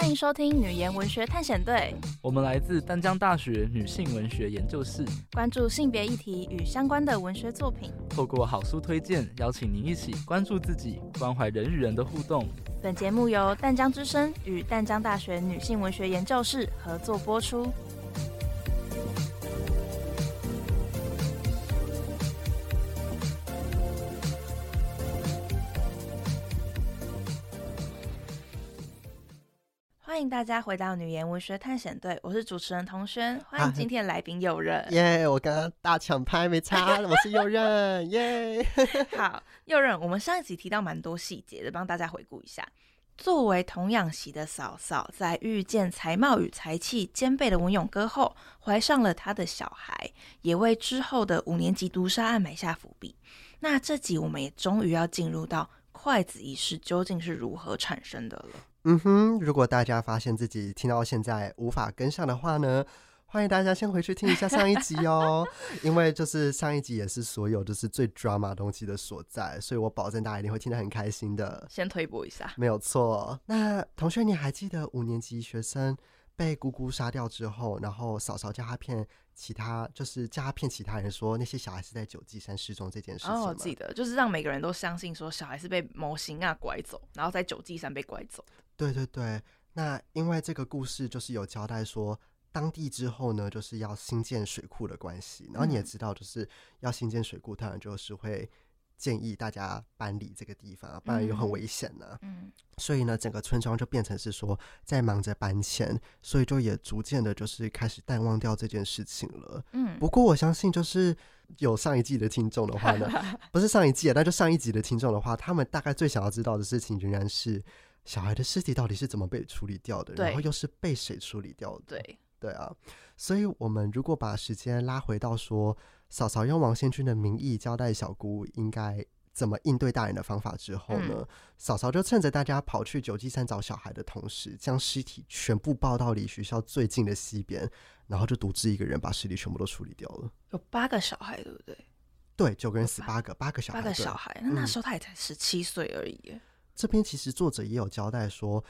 欢迎收听女研文学探险队。我们来自淡江大学女性文学研究室，关注性别议题与相关的文学作品。透过好书推荐，邀请您一起关注自己，关怀人与人的互动。本节目由淡江之声与淡江大学女性文学研究室合作播出。欢迎大家回到女研文学探险队，我是主持人童轩，欢迎今天的来宾又任。耶，yeah, 我刚刚大抢拍没差，我是右任。耶，好，右任，我们上一集提到蛮多细节的，帮大家回顾一下。作为童养媳的嫂嫂，在遇见才貌与才气兼备的文勇哥后，怀上了他的小孩，也为之后的五年级毒杀案埋下伏笔。那这集我们也终于要进入到筷子仪式究竟是如何产生的了。嗯哼，如果大家发现自己听到现在无法跟上的话呢，欢迎大家先回去听一下上一集哦，因为就是上一集也是所有就是最 drama 东西的所在，所以我保证大家一定会听得很开心的。先推播一下，没有错。那同学，你还记得五年级学生被姑姑杀掉之后，然后嫂嫂叫他骗其他，就是叫他骗其他人说那些小孩是在九记山失踪这件事情。哦，我记得，就是让每个人都相信说小孩是被模型啊拐走，然后在九记山被拐走。对对对，那因为这个故事就是有交代说，当地之后呢，就是要新建水库的关系，然后你也知道，就是要新建水库，当然就是会建议大家搬离这个地方，不然又很危险呢。嗯，所以呢，整个村庄就变成是说在忙着搬迁，所以就也逐渐的，就是开始淡忘掉这件事情了。嗯，不过我相信，就是有上一季的听众的话呢，不是上一季，那就上一集的听众的话，他们大概最想要知道的事情，仍然是。小孩的尸体到底是怎么被处理掉的？然后又是被谁处理掉的？对对啊，所以我们如果把时间拉回到说，嫂嫂用王先军的名义交代小姑应该怎么应对大人的方法之后呢，嗯、嫂嫂就趁着大家跑去九记山找小孩的同时，将尸体全部抱到离学校最近的西边，然后就独自一个人把尸体全部都处理掉了。有八个小孩，对不对？对，九个人死八个，八个小孩，八个小孩。那那时候他也才十七岁而已。嗯这边其实作者也有交代说，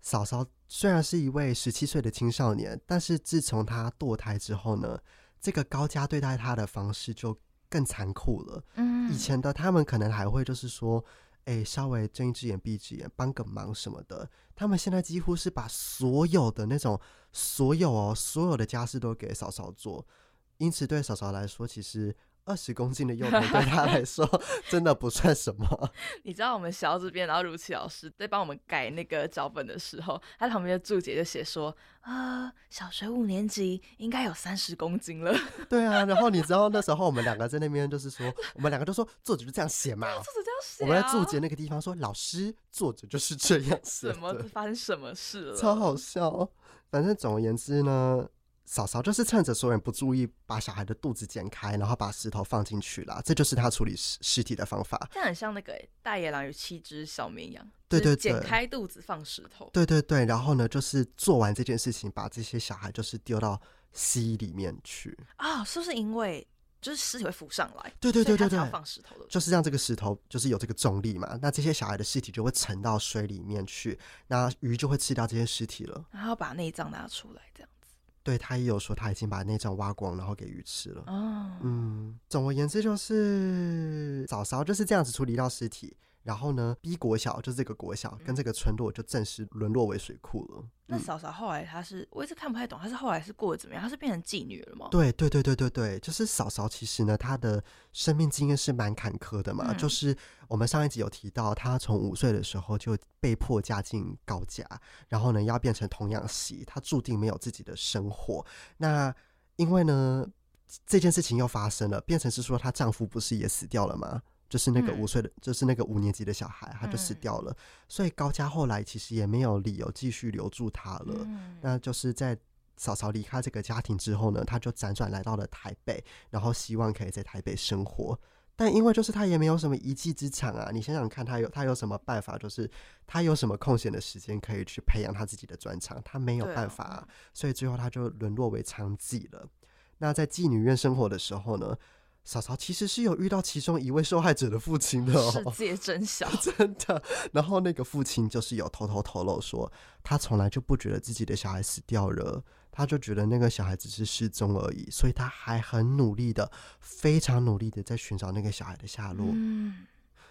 嫂嫂虽然是一位十七岁的青少年，但是自从她堕胎之后呢，这个高家对待她的方式就更残酷了。嗯，以前的他们可能还会就是说，哎，稍微睁一只眼闭一只眼，帮个忙什么的。他们现在几乎是把所有的那种所有哦，所有的家事都给嫂嫂做，因此对嫂嫂来说，其实。二十公斤的幼童对他来说 真的不算什么。你知道我们学校这边，然后如琪老师在帮我们改那个脚本的时候，他旁边的注解就写说：啊、呃，小学五年级应该有三十公斤了。对啊，然后你知道那时候我们两个在那边就是说，我们两个都说作者就这样写嘛，作者这样写、啊。我们在注解那个地方说，老师作者就是这样写。什么发生什么事了？超好笑。反正总而言之呢。嫂嫂就是趁着所有人不注意，把小孩的肚子剪开，然后把石头放进去了。这就是他处理尸尸体的方法。这很像那个大野狼有七只小绵羊。对对对，剪开肚子放石头。对对对，然后呢，就是做完这件事情，把这些小孩就是丢到溪里面去。啊、哦，是不是因为就是尸体会浮上来？对对对对对，放石头的，就是让这个石头就是有这个重力嘛。那这些小孩的尸体就会沉到水里面去，那鱼就会吃掉这些尸体了。然后把内脏拿出来，这样。对，他也有说他已经把内脏挖光，然后给鱼吃了。哦，嗯，总而言之就是嫂嫂就是这样子处理到尸体。然后呢，B 国小就是这个国小跟这个村落就正式沦落为水库了。嗯、那嫂嫂后来她是，我一直看不太懂，她是后来是过得怎么样？她是变成妓女了吗？对对对对对对，就是嫂嫂其实呢，她的生命经验是蛮坎坷的嘛。嗯、就是我们上一集有提到，她从五岁的时候就被迫嫁进高家，然后呢要变成童养媳，她注定没有自己的生活。那因为呢这件事情又发生了，变成是说她丈夫不是也死掉了吗？就是那个五岁的，嗯、就是那个五年级的小孩，他就死掉了。嗯、所以高家后来其实也没有理由继续留住他了。嗯、那就是在嫂嫂离开这个家庭之后呢，他就辗转来到了台北，然后希望可以在台北生活。但因为就是他也没有什么一技之长啊，你想想看，他有他有什么办法？就是他有什么空闲的时间可以去培养他自己的专长？他没有办法、所以最后他就沦落为娼妓了。那在妓女院生活的时候呢，嫂嫂其实是有遇到其中一位受害者的父亲的哦，世界真小，真的。然后那个父亲就是有偷偷透露说，他从来就不觉得自己的小孩死掉了，他就觉得那个小孩只是失踪而已，所以他还很努力的，非常努力的在寻找那个小孩的下落。嗯，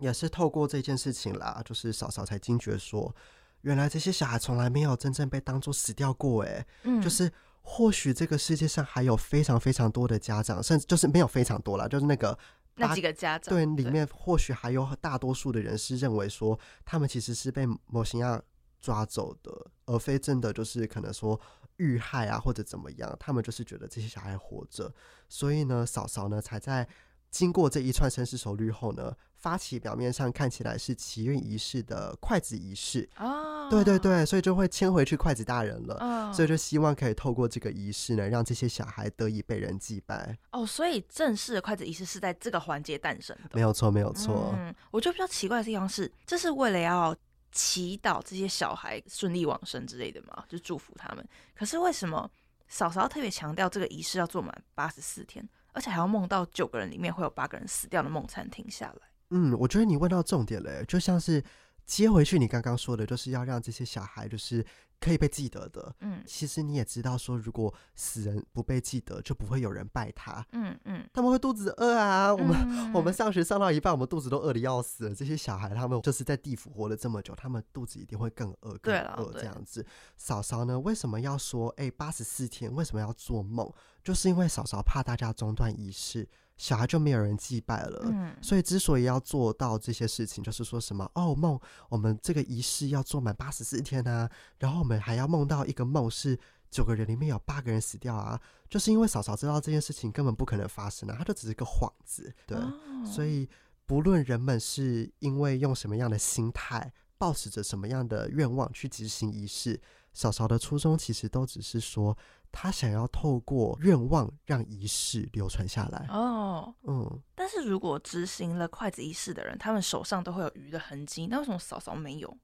也是透过这件事情啦，就是嫂嫂才惊觉说，原来这些小孩从来没有真正被当作死掉过，哎，嗯，就是。或许这个世界上还有非常非常多的家长，甚至就是没有非常多啦，就是那个那几个家长，对，里面或许还有大多数的人是认为说，他们其实是被某些人抓走的，而非真的就是可能说遇害啊或者怎么样，他们就是觉得这些小孩活着，所以呢，嫂嫂呢才在经过这一串深思熟虑后呢。发起表面上看起来是祈愿仪式的筷子仪式哦，对对对，所以就会牵回去筷子大人了，哦，所以就希望可以透过这个仪式呢，让这些小孩得以被人祭拜哦。所以正式的筷子仪式是在这个环节诞生的，没有错，没有错。嗯，我觉得比较奇怪的地方是，这是为了要祈祷这些小孩顺利往生之类的嘛，就祝福他们。可是为什么嫂嫂特别强调这个仪式要做满八十四天，而且还要梦到九个人里面会有八个人死掉的梦餐停下来？嗯，我觉得你问到重点了，就像是接回去你刚刚说的，就是要让这些小孩就是可以被记得的。嗯，其实你也知道，说如果死人不被记得，就不会有人拜他。嗯嗯，他们会肚子饿啊。我们、嗯、我们上学上到一半，我们肚子都饿的要死了。这些小孩他们就是在地府活了这么久，他们肚子一定会更饿，更饿这样子。嫂嫂呢，为什么要说哎八十四天？为什么要做梦？就是因为嫂嫂怕大家中断仪式。小孩就没有人祭拜了，嗯，所以之所以要做到这些事情，就是说什么哦梦，我们这个仪式要做满八十四天啊，然后我们还要梦到一个梦是九个人里面有八个人死掉啊，就是因为嫂嫂知道这件事情根本不可能发生啊，它就只是个幌子，对，哦，所以不论人们是因为用什么样的心态，抱持着什么样的愿望去执行仪式，嫂嫂的初衷其实都只是说。他想要透过愿望让仪式流传下来哦，嗯，但是如果执行了筷子仪式的人，他们手上都会有鱼的痕迹，那为什么嫂嫂没有？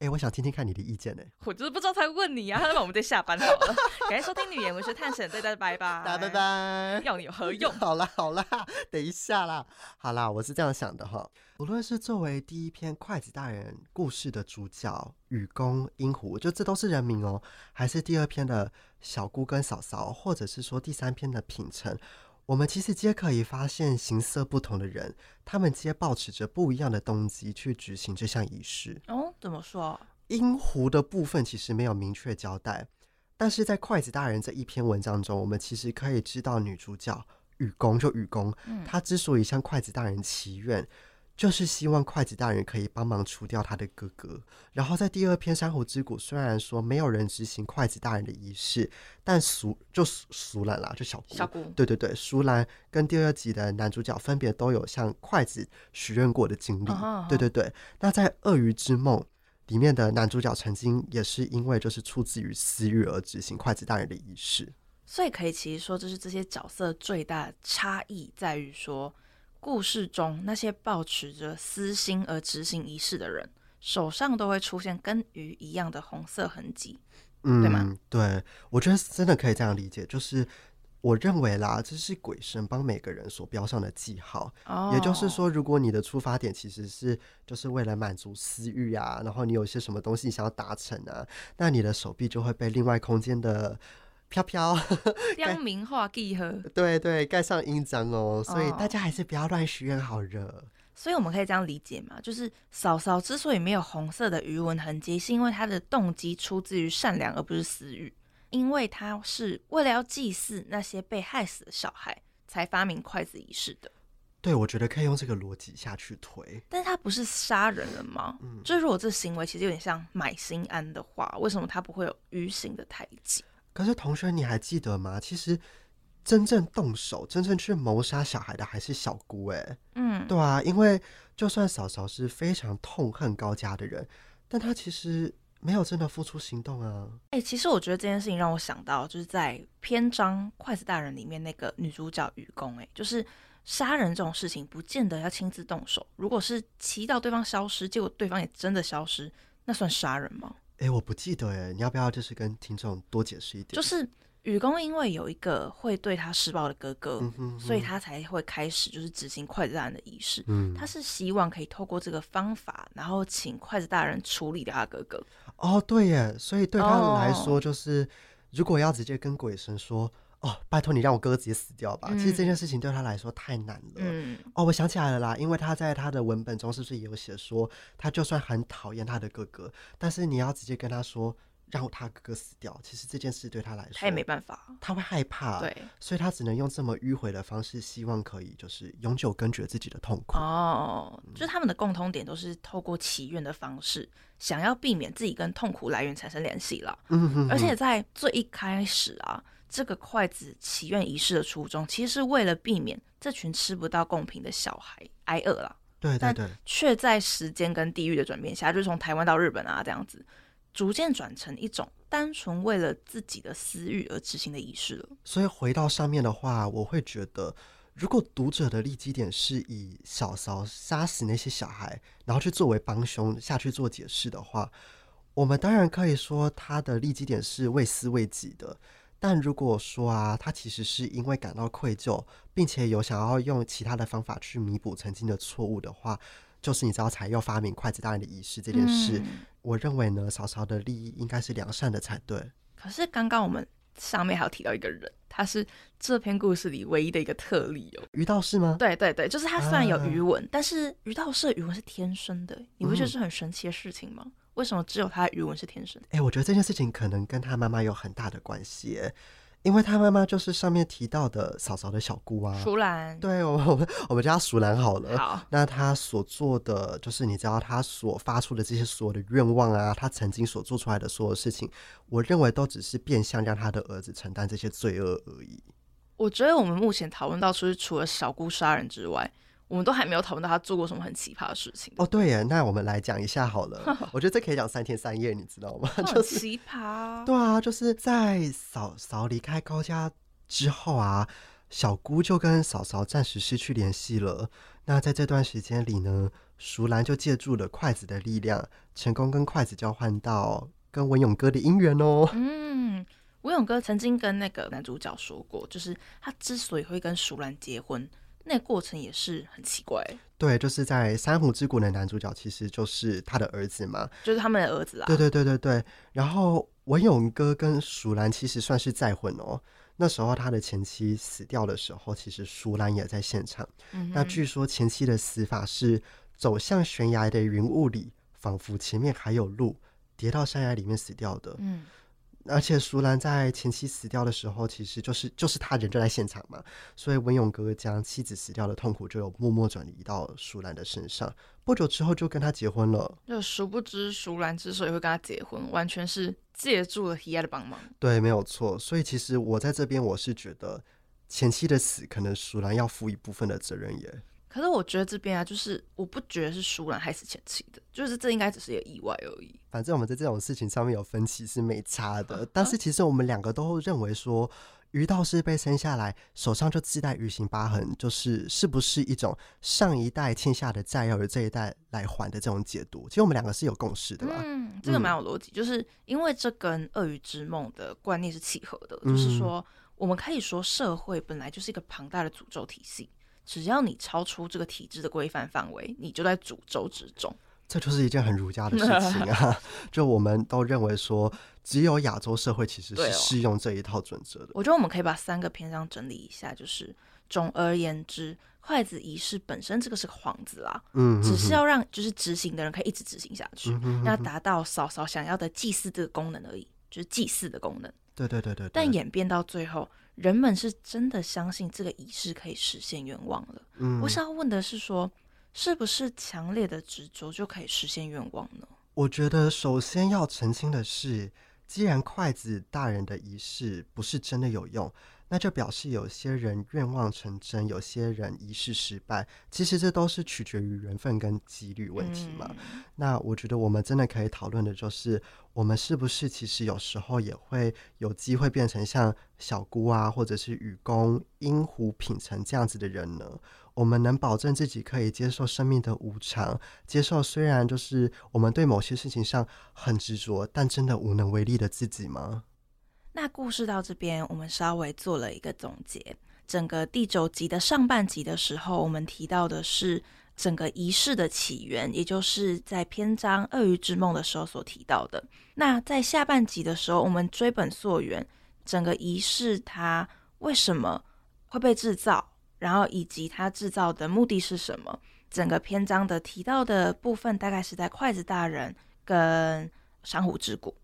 哎、欸，我想听听看你的意见呢。我就是不知道才问你啊，那我们得下班好了。感谢收听《女言文学探险》，大家拜拜，大家拜拜。要你有何用？好啦好啦，等一下啦，好啦，我是这样想的哈。无论是作为第一篇筷子大人故事的主角雨公、英狐，就这都是人名哦，还是第二篇的小姑跟嫂嫂，或者是说第三篇的品成。我们其实皆可以发现，形色不同的人，他们皆保持着不一样的动机去举行这项仪式。哦，怎么说？音符的部分其实没有明确交代，但是在筷子大人这一篇文章中，我们其实可以知道，女主角雨宫就雨宫，她之所以向筷子大人祈愿。就是希望筷子大人可以帮忙除掉他的哥哥。然后在第二篇《珊瑚之谷》，虽然说没有人执行筷子大人的仪式，但淑就淑兰啦，就小姑，小姑，对对对，淑兰跟第二集的男主角分别都有向筷子许愿过的经历。Uh -huh. 对对对。那在《鳄鱼之梦》里面的男主角曾经也是因为就是出自于私欲而执行筷子大人的仪式。所以可以其实说，就是这些角色最大的差异在于说。故事中那些抱持着私心而执行仪式的人，手上都会出现跟鱼一样的红色痕迹，嗯，对吗？对，我觉得真的可以这样理解，就是我认为啦，这是鬼神帮每个人所标上的记号。哦，也就是说，如果你的出发点其实是就是为了满足私欲啊，然后你有些什么东西想要达成啊，那你的手臂就会被另外空间的。飘飘，将名画记号，对对，盖上印章哦，所以大家还是不要乱许愿好热。所以我们可以这样理解嘛，就是嫂嫂之所以没有红色的鱼纹痕迹，是因为她的动机出自于善良，而不是私欲。因为她是为了要祭祀那些被害死的小孩，才发明筷子仪式的。对，我觉得可以用这个逻辑下去推。但是他不是杀人了吗？嗯，就是如果这行为其实有点像买心安的话，为什么他不会有鱼形的胎记？可是同学，你还记得吗？其实真正动手、真正去谋杀小孩的还是小姑哎。嗯，对啊，因为就算嫂嫂是非常痛恨高家的人，但她其实没有真的付出行动啊。哎、欸，其实我觉得这件事情让我想到，就是在篇章《筷子大人》里面那个女主角愚公，哎，就是杀人这种事情不见得要亲自动手，如果是祈祷对方消失，结果对方也真的消失，那算杀人吗？哎、欸，我不记得哎，你要不要就是跟听众多解释一点？就是雨公因为有一个会对他施暴的哥哥，嗯哼哼所以他才会开始就是执行筷子大人的仪式。嗯，他是希望可以透过这个方法，然后请筷子大人处理掉他哥哥。哦，对耶，所以对他来说，哦就是如果要直接跟鬼神说，哦，拜托你让我哥哥直接死掉吧，嗯其实这件事情对他来说太难了。嗯，哦，我想起来了啦，因为他在他的文本中是不是也有写说，他就算很讨厌他的哥哥，但是你要直接跟他说让他哥哥死掉，其实这件事对他来说，他也没办法。他会害怕，对，所以他只能用这么迂回的方式，希望可以就是永久根绝自己的痛苦。哦，就是他们的共通点都是透过祈愿的方式，想要避免自己跟痛苦来源产生联系了。嗯哼哼而且在最一开始啊，这个筷子祈愿仪式的初衷，其实是为了避免这群吃不到贡品的小孩挨饿了。对对对，却在时间跟地域的转变下，就是从台湾到日本啊这样子，逐渐转成一种单纯为了自己的私欲而执行的仪式了。所以回到上面的话，我会觉得，如果读者的立基点是以小嫂杀死那些小孩，然后去作为帮凶下去做解释的话，我们当然可以说他的立基点是为私为己的。但如果说啊，他其实是因为感到愧疚，并且有想要用其他的方法去弥补曾经的错误的话，就是你知道才又发明筷子大人的仪式这件事，嗯我认为呢，嫂嫂的利益应该是良善的才对。可是刚刚我们上面还有提到一个人，他是这篇故事里唯一的一个特例哦。于道士吗？对对对，就是他虽然有啊鱼纹，但是于道士的鱼纹是天生的，你不觉得是很神奇的事情吗？为什么只有他的鱼纹是天生的？哎、我觉得这件事情可能跟他妈妈有很大的关系耶，因为他妈妈就是上面提到的嫂嫂的小姑啊。熟兰，对，我们我们我们叫她熟兰好了。好，那他所做的，就是你知道他所发出的这些所有的愿望啊，他曾经所做出来的所有事情，我认为都只是变相让他的儿子承担这些罪恶而已。我觉得我们目前讨论到，就是除了小姑杀人之外，我们都还没有讨论到他做过什么很奇葩的事情。哦，对耶，那我们来讲一下好了。我觉得这可以讲三天三夜，你知道吗？很 就是奇葩。对啊，就是在嫂嫂离开高家之后啊，小姑就跟嫂嫂暂时失去联系了。那在这段时间里呢，淑兰就借助了筷子的力量，成功跟筷子交换到跟文勇哥的姻缘哦。嗯，文勇哥曾经跟那个男主角说过，就是他之所以会跟淑兰结婚，那个过程也是很奇怪。对，就是在《珊瑚之谷》的男主角其实就是他的儿子嘛。就是他们的儿子啊。对对对对对。然后文勇哥跟淑兰其实算是再婚哦。那时候他的前妻死掉的时候，其实淑兰也在现场。嗯，那据说前妻的死法是走向悬崖的云雾里，仿佛前面还有路，跌到山崖里面死掉的。嗯，而且淑兰在前妻死掉的时候，其实就是就是他人就在现场嘛，所以文勇哥将妻子死掉的痛苦就有默默转移到淑兰的身上。不久之后就跟他结婚了。就殊不知淑兰之所以会跟他结婚，完全是借助了喜爱的帮忙。对，没有错。所以其实我在这边我是觉得前妻的死，可能淑兰要负一部分的责任耶。可是我觉得这边啊，就是我不觉得是舒兰害死前妻的，就是这应该只是一个意外而已。反正我们在这种事情上面有分歧是没差的，但是其实我们两个都认为说，于道士被生下来手上就自带鱼形疤痕，就是是不是一种上一代欠下的债要由这一代来还的这种解读？其实我们两个是有共识的吧。嗯，这个蛮有逻辑，就是因为这跟鳄鱼之梦的观念是契合的，嗯就是说我们可以说社会本来就是一个庞大的诅咒体系，只要你超出这个体制的规范范围，你就在诅咒之中。这就是一件很儒家的事情啊！就我们都认为说，只有亚洲社会其实是适用这一套准则的。我觉得我们可以把三个篇章整理一下，就是总而言之，筷子仪式本身这个是个幌子啦，嗯，只是要让就是执行的人可以一直执行下去，嗯要达到嫂嫂想要的祭祀这个功能而已，就是祭祀的功能。对对对对。但演变到最后，人们是真的相信这个仪式可以实现愿望了。嗯，我想要问的是说，是不是强烈的执着就可以实现愿望呢？我觉得首先要澄清的是，既然筷子大人的仪式不是真的有用，那就表示有些人愿望成真，有些人仪式失败。其实这都是取决于缘分跟几率问题嘛。嗯那我觉得我们真的可以讨论的就是，我们是不是其实有时候也会有机会变成像小姑啊，或者是雨公、阴湖、品成这样子的人呢？我们能保证自己可以接受生命的无常，接受虽然就是我们对某些事情上很执着，但真的无能为力的自己吗？那故事到这边，我们稍微做了一个总结。整个第九集的上半集的时候，我们提到的是整个仪式的起源，也就是在篇章《鳄鱼之梦》的时候所提到的。那在下半集的时候，我们追本溯源，整个仪式它为什么会被制造，然后以及它制造的目的是什么？整个篇章的提到的部分，大概是在筷子大人跟珊瑚之谷。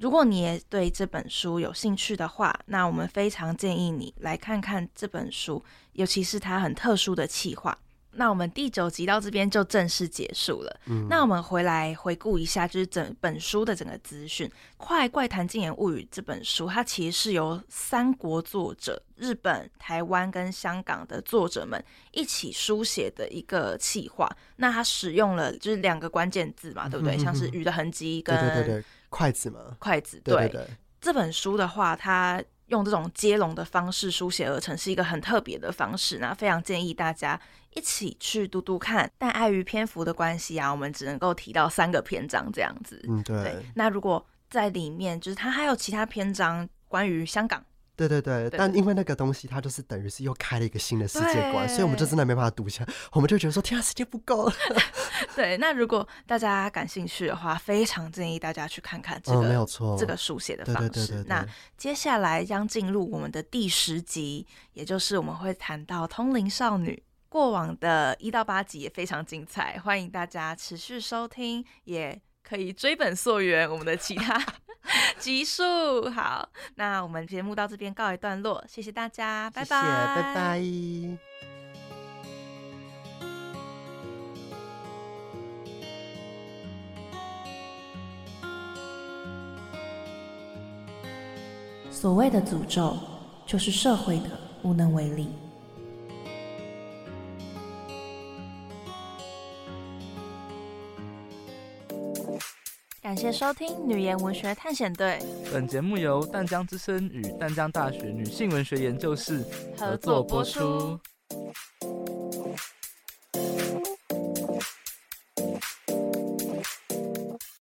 如果你也对这本书有兴趣的话，那我们非常建议你来看看这本书，尤其是它很特殊的企划。那我们第九集到这边就正式结束了。嗯，那我们回来回顾一下，就是整本书的整个资讯。《快怪谈禁言物语》这本书，它其实是由三国作者，日本、台湾跟香港的作者们一起书写的一个企划。那它使用了就是两个关键字嘛，对不对？嗯、哼哼像是雨的痕迹跟对对对对筷子吗，筷子。对，对，对，对，这本书的话，它用这种接龙的方式书写而成，是一个很特别的方式。那非常建议大家一起去读读看。但碍于篇幅的关系啊，我们只能够提到三个篇章这样子。嗯，对。对，那如果在里面，就是它还有其他篇章关于香港。对对对，但因为那个东西，它就是等于是又开了一个新的世界观，所以我们就真的没办法读下。我们就觉得说，天啊，时间不够了。对，那如果大家感兴趣的话，非常建议大家去看看这个，哦、没有错，这个书写的方式。对对对对对，那接下来将进入我们的第十集，也就是我们会谈到通灵少女。过往的一到八集也非常精彩，欢迎大家持续收听，也可以追本溯源我们的其他。集数好，那我们节目到这边告一段落，谢谢大家，拜拜，谢谢，拜拜。所谓的诅咒，就是社会的无能为力。谢收听《女言文学探险队》。本节目由淡江之声与淡江大学女性文学研究室合作播出。